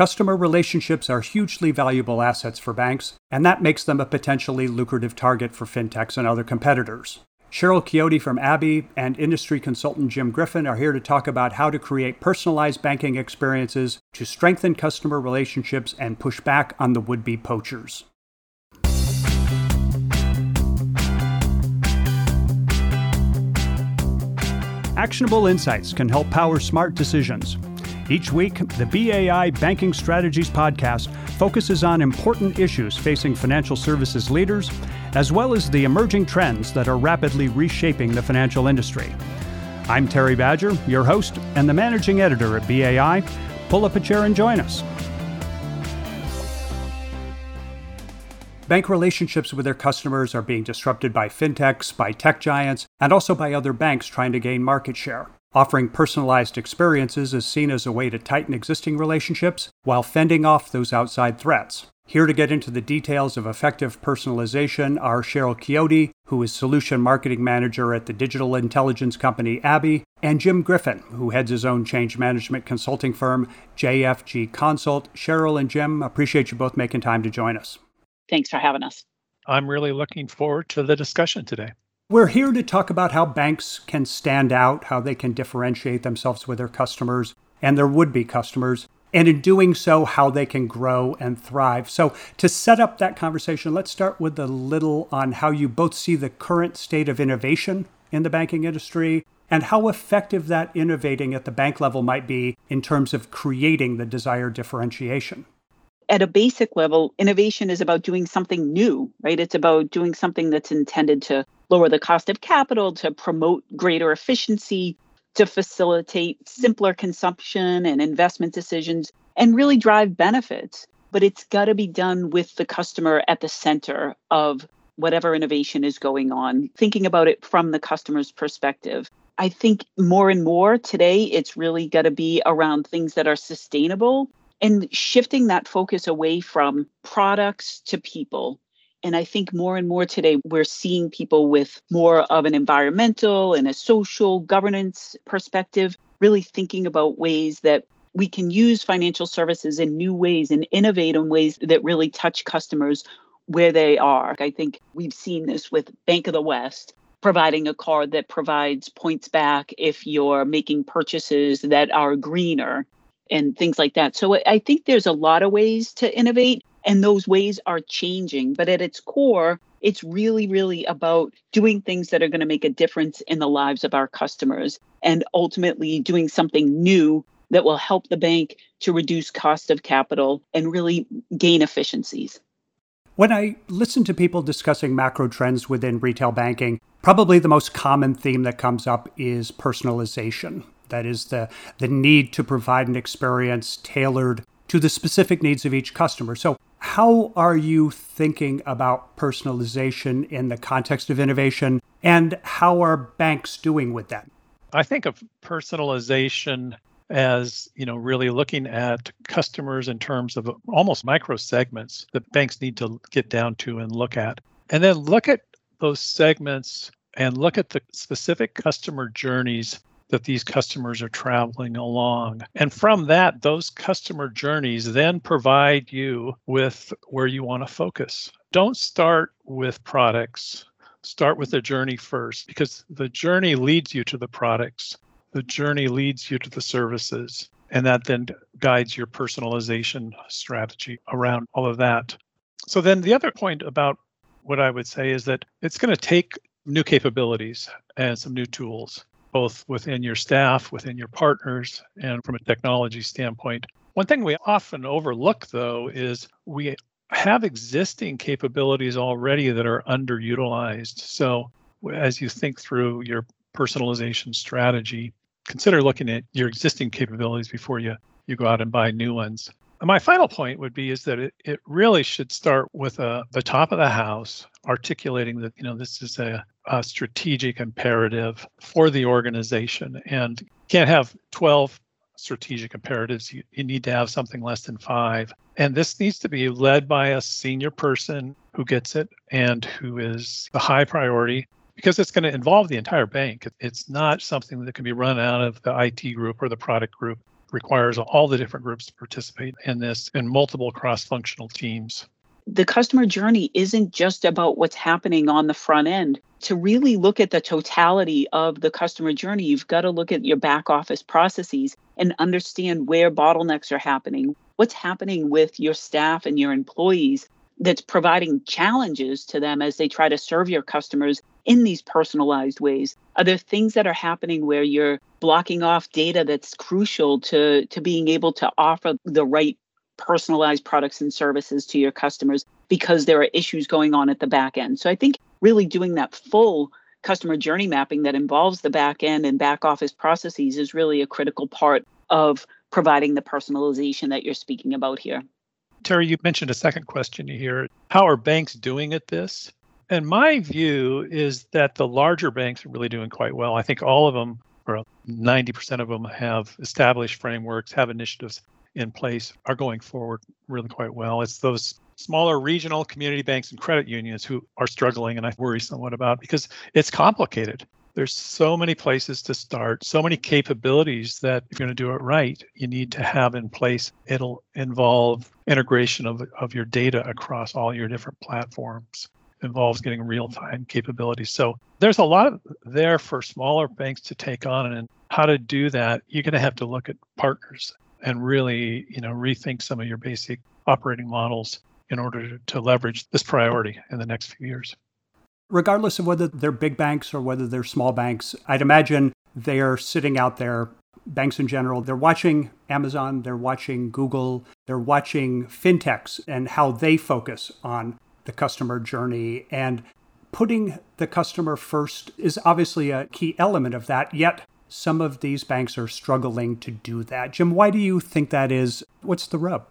Customer relationships are hugely valuable assets for banks, and that makes them a potentially lucrative target for fintechs and other competitors. Cheryl Chiodo from ABBYY and industry consultant Jim Griffin are here to talk about how to create personalized banking experiences to strengthen customer relationships and push back on the would be poachers. Actionable insights can help power smart decisions. Each week, the BAI Banking Strategies podcast focuses on important issues facing financial services leaders, as well as the emerging trends that are rapidly reshaping the financial industry. I'm Terry Badger, your host and the managing editor at BAI. Pull up a chair and join us. Bank relationships with their customers are being disrupted by fintechs, by tech giants, and also by other banks trying to gain market share. Offering personalized experiences is seen as a way to tighten existing relationships while fending off those outside threats. Here to get into the details of effective personalization are Cheryl Chiodo, who is Solution Marketing Manager at the digital intelligence company ABBYY, and Jim Griffin, who heads his own change management consulting firm, JFG Consult. Cheryl and Jim, appreciate you both making time to join us. Thanks for having us. I'm really looking forward to the discussion today. We're here to talk about how banks can stand out, how they can differentiate themselves with their customers and their would be customers, and in doing so, how they can grow and thrive. So, to set up that conversation, let's start with a little on how you both see the current state of innovation in the banking industry and how effective that innovating at the bank level might be in terms of creating the desired differentiation at a basic level, innovation is about doing something new, right? It's about doing something that's intended to lower the cost of capital, to promote greater efficiency, to facilitate simpler consumption and investment decisions, and really drive benefits. But it's got to be done with the customer at the center of whatever innovation is going on, thinking about it from the customer's perspective. I think more and more today, it's really got to be around things that are sustainable and shifting that focus away from products to people and I think more and more today, we're seeing people with more of an environmental and a social governance perspective, really thinking about ways that we can use financial services in new ways and innovate in ways that really touch customers where they are. I think we've seen this with Bank of the West providing a card that provides points back if you're making purchases that are greener and things like that. So I think there's a lot of ways to innovate. And those ways are changing. But at its core, it's really, really about doing things that are going to make a difference in the lives of our customers and ultimately doing something new that will help the bank to reduce cost of capital and really gain efficiencies. When I listen to people discussing macro trends within retail banking, probably the most common theme that comes up is personalization. That is the, the need to provide an experience tailored to the specific needs of each customer. So, how are you thinking about personalization in the context of innovation, and how are banks doing with that? I think of personalization as you know really looking at customers in terms of almost micro segments that banks need to get down to and look at and then look at those segments and look at the specific customer journeys that these customers are traveling along. And from that, those customer journeys then provide you with where you want to focus. Don't start with products. Start with the journey first because the journey leads you to the products. The journey leads you to the services. And that then guides your personalization strategy around all of that. So, then the other point about what I would say is that it's going to take new capabilities and some new tools both within your staff, within your partners, and from a technology standpoint. One thing we often overlook, though, is we have existing capabilities already that are underutilized. So, as you think through your personalization strategy, consider looking at your existing capabilities before you, you go out and buy new ones. My final point would be is that it, it really should start with a, uh, the top of the house articulating that you know this is a, a strategic imperative for the organization. And can't have 12 strategic imperatives. You, you need to have something less than five. And this needs to be led by a senior person who gets it and who is a high priority because it's going to involve the entire bank. It's not something that can be run out of the IT group or the product group requires all the different groups to participate in this in multiple cross functional teams. The customer journey isn't just about what's happening on the front end. To really look at the totality of the customer journey, you've got to look at your back office processes and understand where bottlenecks are happening, what's happening with your staff and your employees that's providing challenges to them as they try to serve your customers in these personalized ways? Are there things that are happening where you're blocking off data that's crucial to, to being able to offer the right personalized products and services to your customers because there are issues going on at the back end? So I think really doing that full customer journey mapping that involves the back end and back office processes is really a critical part of providing the personalization that you're speaking about here. Terry, you mentioned a second question here. How are banks doing at this? And my view is that the larger banks are really doing quite well. I think all of them, or 90% of them, have established frameworks, have initiatives in place, are going forward really quite well. It's those smaller regional community banks and credit unions who are struggling, and I worry somewhat about because it's complicated there's so many places to start, so many capabilities that if you're going to do it right, you need to have in place. It'll involve integration of, of your data across all your different platforms involves getting real-time capabilities. So there's a lot there for smaller banks to take on and how to do that, you're going to have to look at partners and really, you know, rethink some of your basic operating models in order to leverage this priority in the next few years regardless of whether they're big banks or whether they're small banks, I'd imagine they are sitting out there, banks in general, they're watching Amazon, they're watching Google, they're watching fintechs and how they focus on the customer journey. And putting the customer first is obviously a key element of that, yet some of these banks are struggling to do that. Jim, why do you think that is? What's the rub?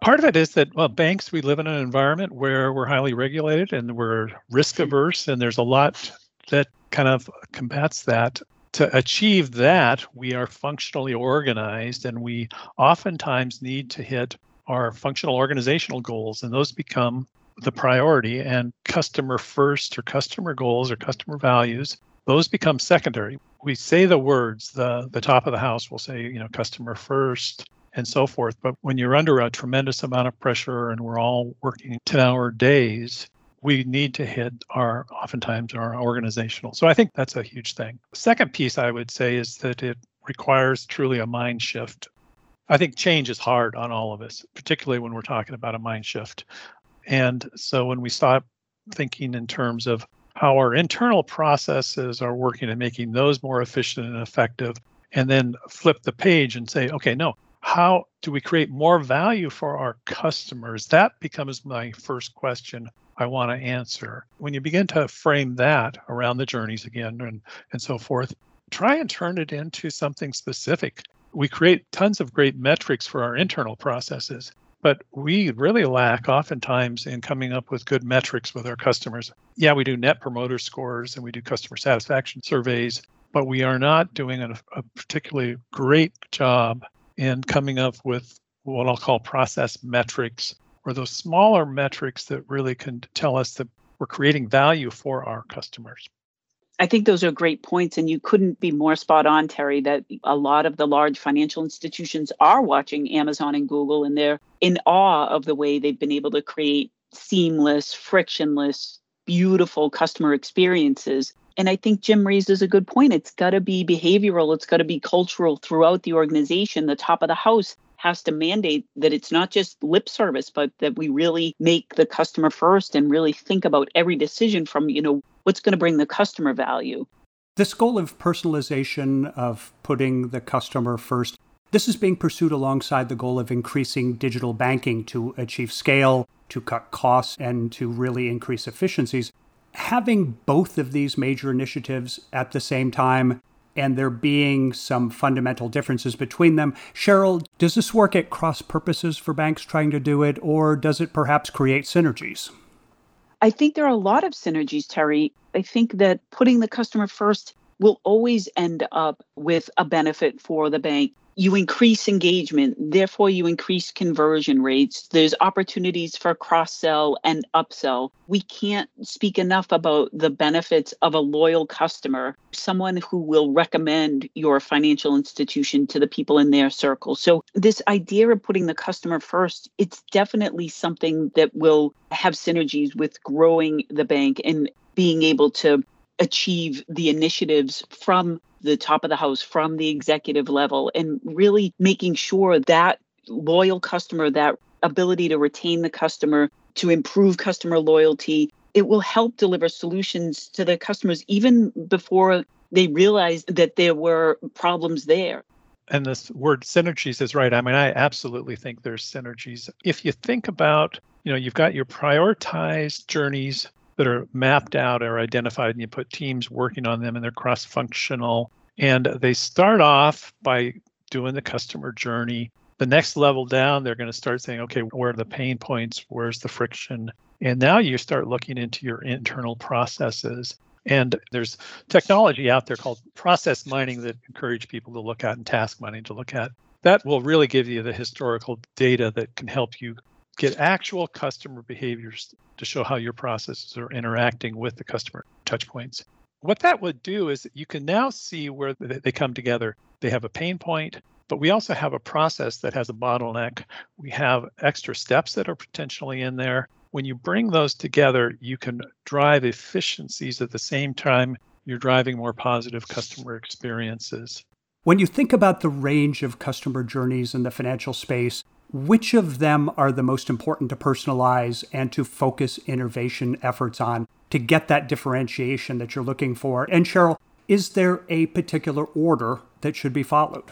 part of it is that well banks we live in an environment where we're highly regulated and we're risk averse and there's a lot that kind of combats that to achieve that we are functionally organized and we oftentimes need to hit our functional organizational goals and those become the priority and customer first or customer goals or customer values those become secondary we say the words the the top of the house will say you know customer first and so forth. But when you're under a tremendous amount of pressure and we're all working 10 hour days, we need to hit our oftentimes our organizational. So I think that's a huge thing. Second piece I would say is that it requires truly a mind shift. I think change is hard on all of us, particularly when we're talking about a mind shift. And so when we stop thinking in terms of how our internal processes are working and making those more efficient and effective, and then flip the page and say, okay, no, how do we create more value for our customers? That becomes my first question I want to answer. When you begin to frame that around the journeys again and, and so forth, try and turn it into something specific. We create tons of great metrics for our internal processes, but we really lack oftentimes in coming up with good metrics with our customers. Yeah, we do net promoter scores and we do customer satisfaction surveys, but we are not doing a, a particularly great job in coming up with what I'll call process metrics or those smaller metrics that really can tell us that we're creating value for our customers. I think those are great points, and you couldn't be more spot on, Terry. That a lot of the large financial institutions are watching Amazon and Google, and they're in awe of the way they've been able to create seamless, frictionless, beautiful customer experiences and I think Jim raises a good point. It's got to be behavioral, it's got to be cultural throughout the organization. The top of the house has to mandate that it's not just lip service, but that we really make the customer first and really think about every decision from, you know, what's going to bring the customer value. This goal of personalization, of putting the customer first, this is being pursued alongside the goal of increasing digital banking to achieve scale, to cut costs, and to really increase efficiencies having both of these major initiatives at the same time and there being some fundamental differences between them. Cheryl, does this work at cross purposes for banks trying to do it, or does it perhaps create synergies? I think there are a lot of synergies, Terry. I think that putting the customer first will always end up with a benefit for the bank. You increase engagement, therefore, you increase conversion rates. There's opportunities for cross sell and upsell. We can't speak enough about the benefits of a loyal customer, someone who will recommend your financial institution to the people in their circle. So, this idea of putting the customer first, it's definitely something that will have synergies with growing the bank and being able to achieve the initiatives from the top of the house, from the executive level, and really making sure that loyal customer, that ability to retain the customer, to improve customer loyalty, it will help deliver solutions to the customers even before they realize that there were problems there. And this word synergies is right. I mean, I absolutely think there's synergies. If you think about, you know, you've got your prioritized journeys that are mapped out or identified and you put teams working on them and they're cross functional and they start off by doing the customer journey. The next level down they're going to start saying okay where are the pain points? Where's the friction? And now you start looking into your internal processes. And there's technology out there called process mining that encourage people to look at and task mining to look at. That will really give you the historical data that can help you get actual customer behaviors to show how your processes are interacting with the customer touchpoints. What that would do is you can now see where they come together. They have a pain point, but we also have a process that has a bottleneck. We have extra steps that are potentially in there. When you bring those together, you can drive efficiencies at the same time you're driving more positive customer experiences. When you think about the range of customer journeys in the financial space, which of them are the most important to personalize and to focus innovation efforts on to get that differentiation that you're looking for? And Cheryl, is there a particular order that should be followed?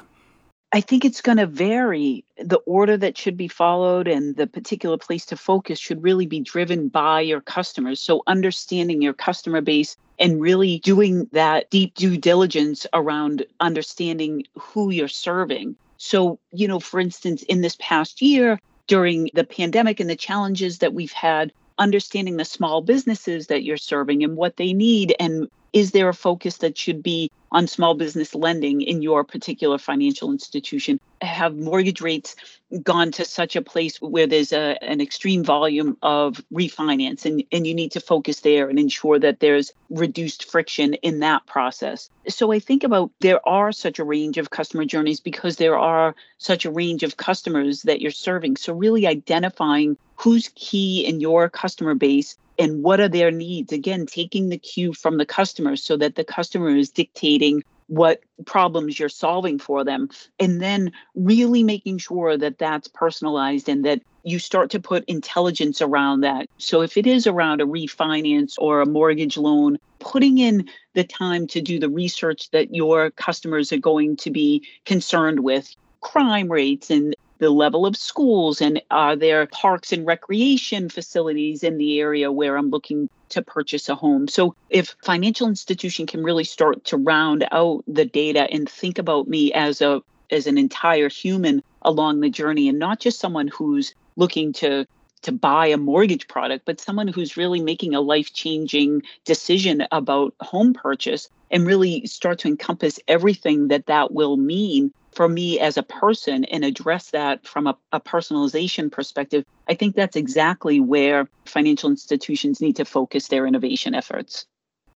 I think it's going to vary. The order that should be followed and the particular place to focus should really be driven by your customers. So, understanding your customer base and really doing that deep due diligence around understanding who you're serving. So, you know, for instance, in this past year, during the pandemic and the challenges that we've had, understanding the small businesses that you're serving and what they need and is there a focus that should be on small business lending in your particular financial institution? Have mortgage rates gone to such a place where there's a, an extreme volume of refinance and, and you need to focus there and ensure that there's reduced friction in that process? So I think about there are such a range of customer journeys because there are such a range of customers that you're serving. So really identifying who's key in your customer base and what are their needs again taking the cue from the customer so that the customer is dictating what problems you're solving for them and then really making sure that that's personalized and that you start to put intelligence around that. So if it is around a refinance or a mortgage loan putting in the time to do the research that your customers are going to be concerned with crime rates and the level of schools and are there parks and recreation facilities in the area where I'm looking to purchase a home. So if financial institution can really start to round out the data and think about me as a as an entire human along the journey and not just someone who's looking to to buy a mortgage product, but someone who's really making a life changing decision about home purchase and really start to encompass everything that that will mean for me as a person and address that from a, a, personalization perspective, I think that's exactly where financial institutions need to focus their innovation efforts.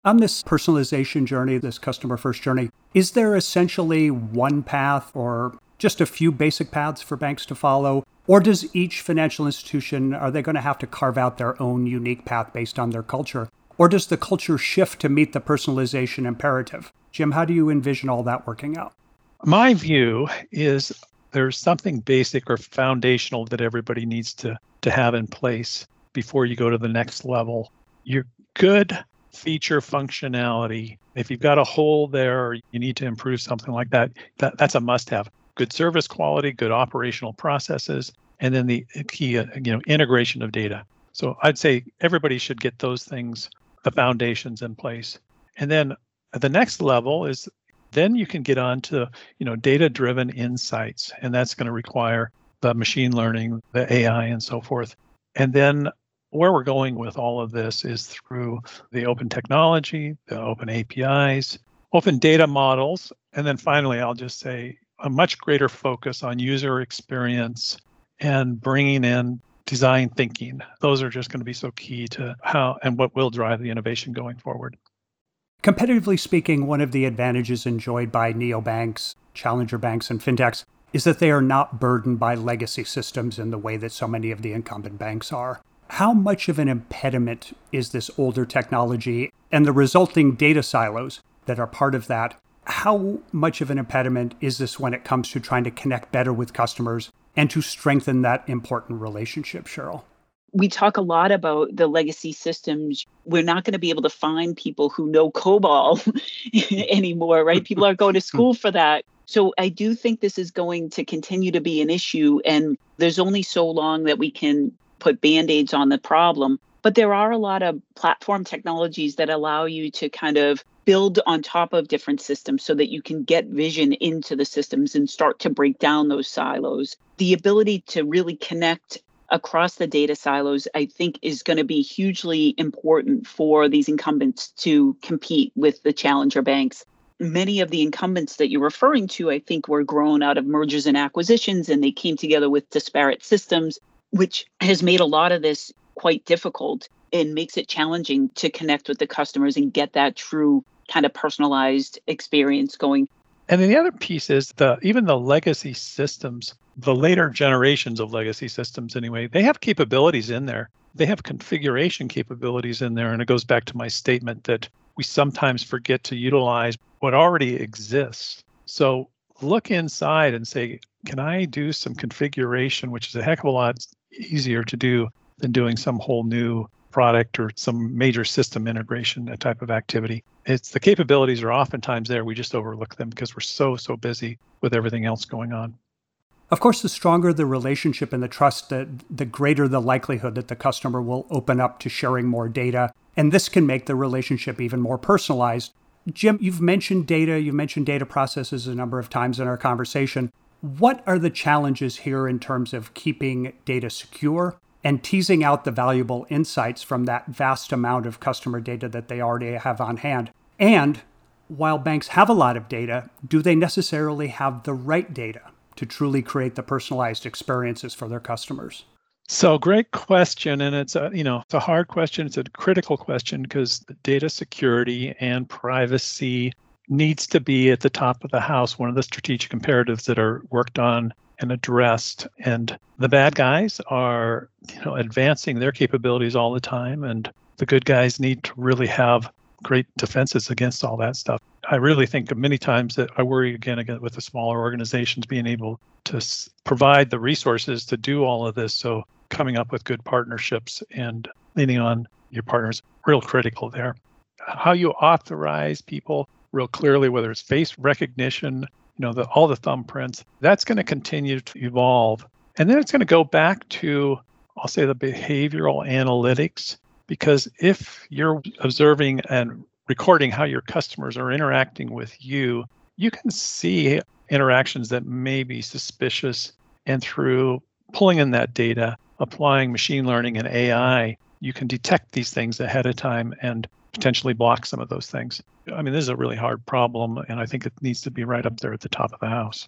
On this personalization journey, this customer first journey, is there essentially one path or just a few basic paths for banks to follow? Or does each financial institution, are they going to have to carve out their own unique path based on their culture? Or does the culture shift to meet the personalization imperative? Jim, how do you envision all that working out? My view is there's something basic or foundational that everybody needs to, to have in place before you go to the next level. Your good feature functionality, if you've got a hole there or you need to improve something like that, that that's a must have. Good service quality, good operational processes, and then the key, uh, you know, integration of data. So I'd say everybody should get those things, the foundations in place. And then the next level is then you can get on to you know data driven insights and that's going to require the machine learning the ai and so forth and then where we're going with all of this is through the open technology the open apis open data models and then finally i'll just say a much greater focus on user experience and bringing in design thinking. Those are just going to be so key to how and what will drive the innovation going forward. Competitively speaking, one of the advantages enjoyed by neobanks, challenger banks, and fintechs is that they are not burdened by legacy systems in the way that so many of the incumbent banks are. How much of an impediment is this older technology and the resulting data silos that are part of that? How much of an impediment is this when it comes to trying to connect better with customers and to strengthen that important relationship, Cheryl? We talk a lot about the legacy systems. We're not going to be able to find people who know COBOL anymore, right? People aren't going to school for that. So I do think this is going to continue to be an issue. And there's only so long that we can put band aids on the problem. But there are a lot of platform technologies that allow you to kind of build on top of different systems so that you can get vision into the systems and start to break down those silos. The ability to really connect across the data silos, I think is going to be hugely important for these incumbents to compete with the challenger banks. Many of the incumbents that you're referring to, I think, were grown out of mergers and acquisitions, and they came together with disparate systems, which has made a lot of this quite difficult and makes it challenging to connect with the customers and get that true kind of personalized experience going. And then the other piece is the even the legacy systems, the later generations of legacy systems anyway, they have capabilities in there. They have configuration capabilities in there. And it goes back to my statement that we sometimes forget to utilize what already exists. So look inside and say, can I do some configuration, which is a heck of a lot easier to do than doing some whole new product or some major system integration type of activity. It's the capabilities are oftentimes there. We just overlook them because we're so, so busy with everything else going on. Of course, the stronger the relationship and the trust, the, the greater the likelihood that the customer will open up to sharing more data. And this can make the relationship even more personalized. Jim, you've mentioned data, you've mentioned data processes a number of times in our conversation. What are the challenges here in terms of keeping data secure and teasing out the valuable insights from that vast amount of customer data that they already have on hand. And while banks have a lot of data, do they necessarily have the right data to truly create the personalized experiences for their customers? So great question, and it's a you know it's a hard question. It's a critical question because data security and privacy needs to be at the top of the house. One of the strategic imperatives that are worked on and addressed. And the bad guys are, you know, advancing their capabilities all the time, and the good guys need to really have great defenses against all that stuff. I really think many times that I worry again, again with the smaller organizations being able to s- provide the resources to do all of this. So coming up with good partnerships and leaning on your partners real critical there. How you authorize people real clearly, whether it's face recognition, you know, the, all the thumbprints, that's going to continue to evolve. And then it's going to go back to, I'll say, the behavioral analytics, because if you're observing and recording how your customers are interacting with you, you can see interactions that may be suspicious. And through pulling in that data, applying machine learning and AI, you can detect these things ahead of time and potentially block some of those things. I mean, this is a really hard problem, and I think it needs to be right up there at the top of the house.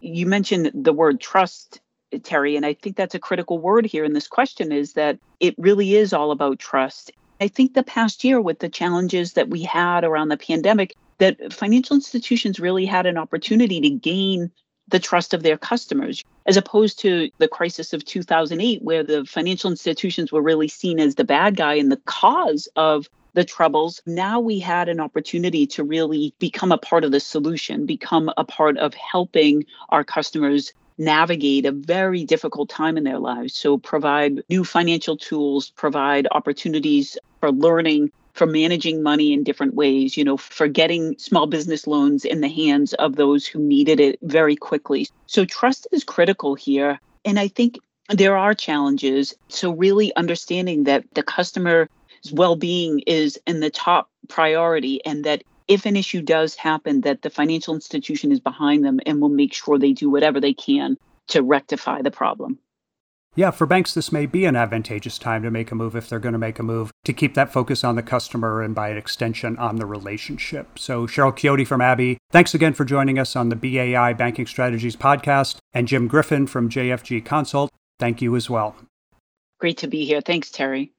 You mentioned the word trust, Terry, and I think that's a critical word here in this question is that it really is all about trust. I think the past year, with the challenges that we had around the pandemic, that financial institutions really had an opportunity to gain the trust of their customers, as opposed to the crisis of 2008, where the financial institutions were really seen as the bad guy and the cause of the troubles. Now we had an opportunity to really become a part of the solution, become a part of helping our customers navigate a very difficult time in their lives. So, provide new financial tools, provide opportunities for learning, for managing money in different ways, you know, for getting small business loans in the hands of those who needed it very quickly. So, trust is critical here. And I think there are challenges. So, really understanding that the customer's well-being is in the top priority and that if an issue does happen that the financial institution is behind them and will make sure they do whatever they can to rectify the problem. Yeah, for banks, this may be an advantageous time to make a move if they're going to make a move to keep that focus on the customer and by extension on the relationship. So, Cheryl Chiodo from ABBYY, Thanks again for joining us on the BAI Banking Strategies podcast. And Jim Griffin from JFG Consult, thank you as well. Great to be here. Thanks, Terry.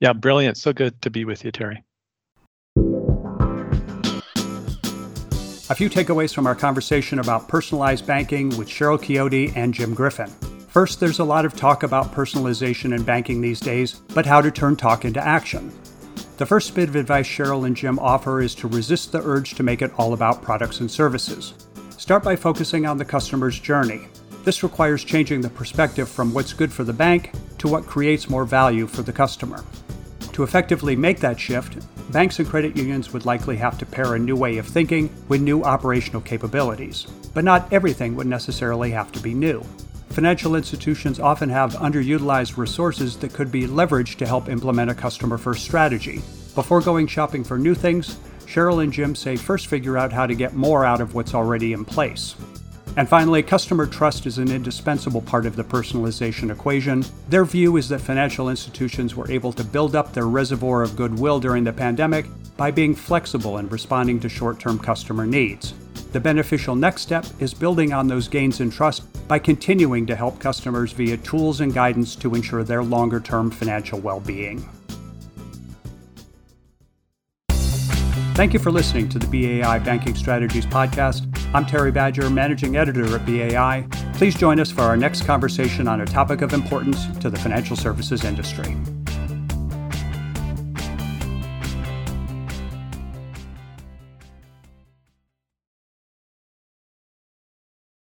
Yeah, brilliant. So good to be with you, Terry. A few takeaways from our conversation about personalized banking with Cheryl Chiodo and Jim Griffin. First, there's a lot of talk about personalization in banking these days, but how to turn talk into action. The first bit of advice Cheryl and Jim offer is to resist the urge to make it all about products and services. Start by focusing on the customer's journey. This requires changing the perspective from what's good for the bank to what creates more value for the customer. To effectively make that shift, banks and credit unions would likely have to pair a new way of thinking with new operational capabilities. But not everything would necessarily have to be new. Financial institutions often have underutilized resources that could be leveraged to help implement a customer first strategy. Before going shopping for new things, Cheryl and Jim say first figure out how to get more out of what's already in place. And finally, customer trust is an indispensable part of the personalization equation. Their view is that financial institutions were able to build up their reservoir of goodwill during the pandemic by being flexible and responding to short term customer needs. The beneficial next step is building on those gains in trust by continuing to help customers via tools and guidance to ensure their longer term financial well being. Thank you for listening to the BAI Banking Strategies Podcast. I'm Terry Badger, Managing Editor at BAI. Please join us for our next conversation on a topic of importance to the financial services industry.